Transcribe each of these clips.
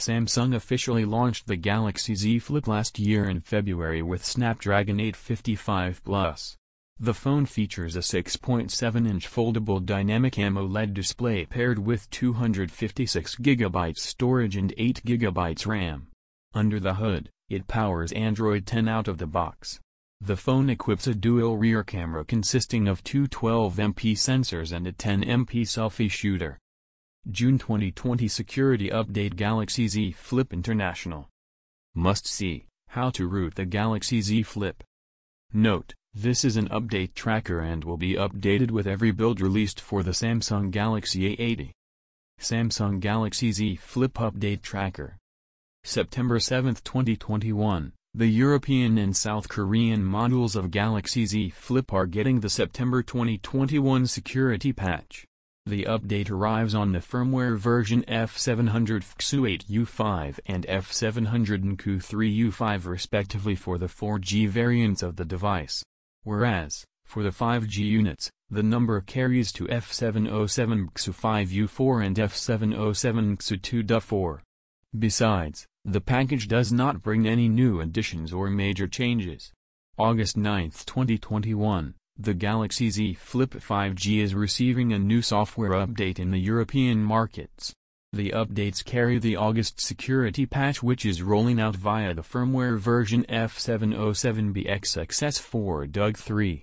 Samsung officially launched the Galaxy Z Flip last year in February with Snapdragon 855 Plus. The phone features a 6.7-inch foldable dynamic AMOLED display paired with 256GB storage and 8GB RAM. Under the hood, it powers Android 10 out of the box. The phone equips a dual rear camera consisting of two 12MP sensors and a 10MP selfie shooter. June 2020 Security Update Galaxy Z Flip International Must see, how to root the Galaxy Z Flip. Note, this is an update tracker and will be updated with every build released for the Samsung Galaxy A80. Samsung Galaxy Z Flip Update Tracker September 7, 2021, the European and South Korean models of Galaxy Z Flip are getting the September 2021 security patch. The update arrives on the firmware version F700 FXU8U5 and F700 NQ3U5 respectively for the 4G variants of the device whereas, for the 5G units, the number carries to F707 XU5U4 and F707 XU2DA4. Besides, the package does not bring any new additions or major changes. August 9, 2021, the Galaxy Z Flip 5G is receiving a new software update in the European markets. The updates carry the August security patch which is rolling out via the firmware version F707BXXS4 DUG 3.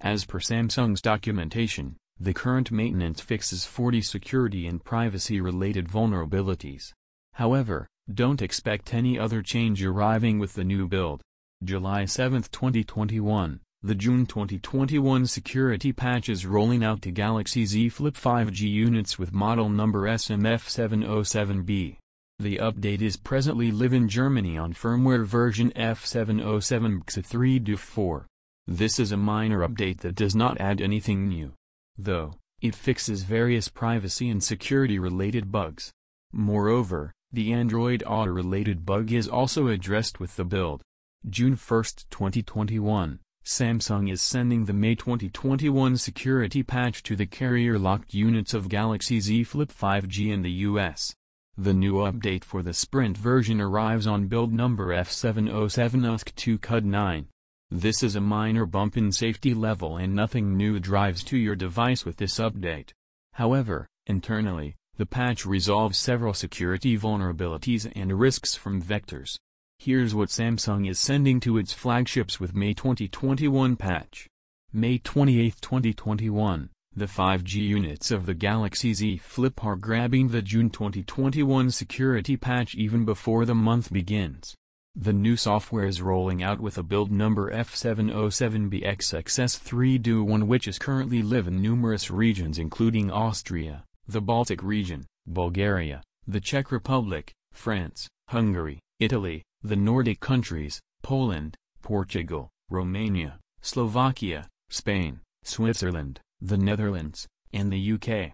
As per Samsung's documentation, the current maintenance fixes 40 security and privacy-related vulnerabilities. However, don't expect any other change arriving with the new build. July 7, 2021 the June 2021 security patch is rolling out to Galaxy Z Flip 5G units with model number SMF707B. The update is presently live in Germany on firmware version F707XA3DUF4. This is a minor update that does not add anything new. Though, it fixes various privacy and security related bugs. Moreover, the Android Auto related bug is also addressed with the build. June 1, 2021. Samsung is sending the May 2021 security patch to the carrier-locked units of Galaxy Z Flip 5G in the US. The new update for the Sprint version arrives on build number F707USK2CUD9. This is a minor bump in safety level and nothing new drives to your device with this update. However, internally, the patch resolves several security vulnerabilities and risks from vectors. Here's what Samsung is sending to its flagships with May 2021 patch. May 28, 2021, the 5G units of the Galaxy Z Flip are grabbing the June 2021 security patch even before the month begins. The new software is rolling out with a build number F707BXXS3DU1 which is currently live in numerous regions including Austria, the Baltic region, Bulgaria, the Czech Republic, France, Hungary, Italy, the Nordic countries, Poland, Portugal, Romania, Slovakia, Spain, Switzerland, the Netherlands, and the UK.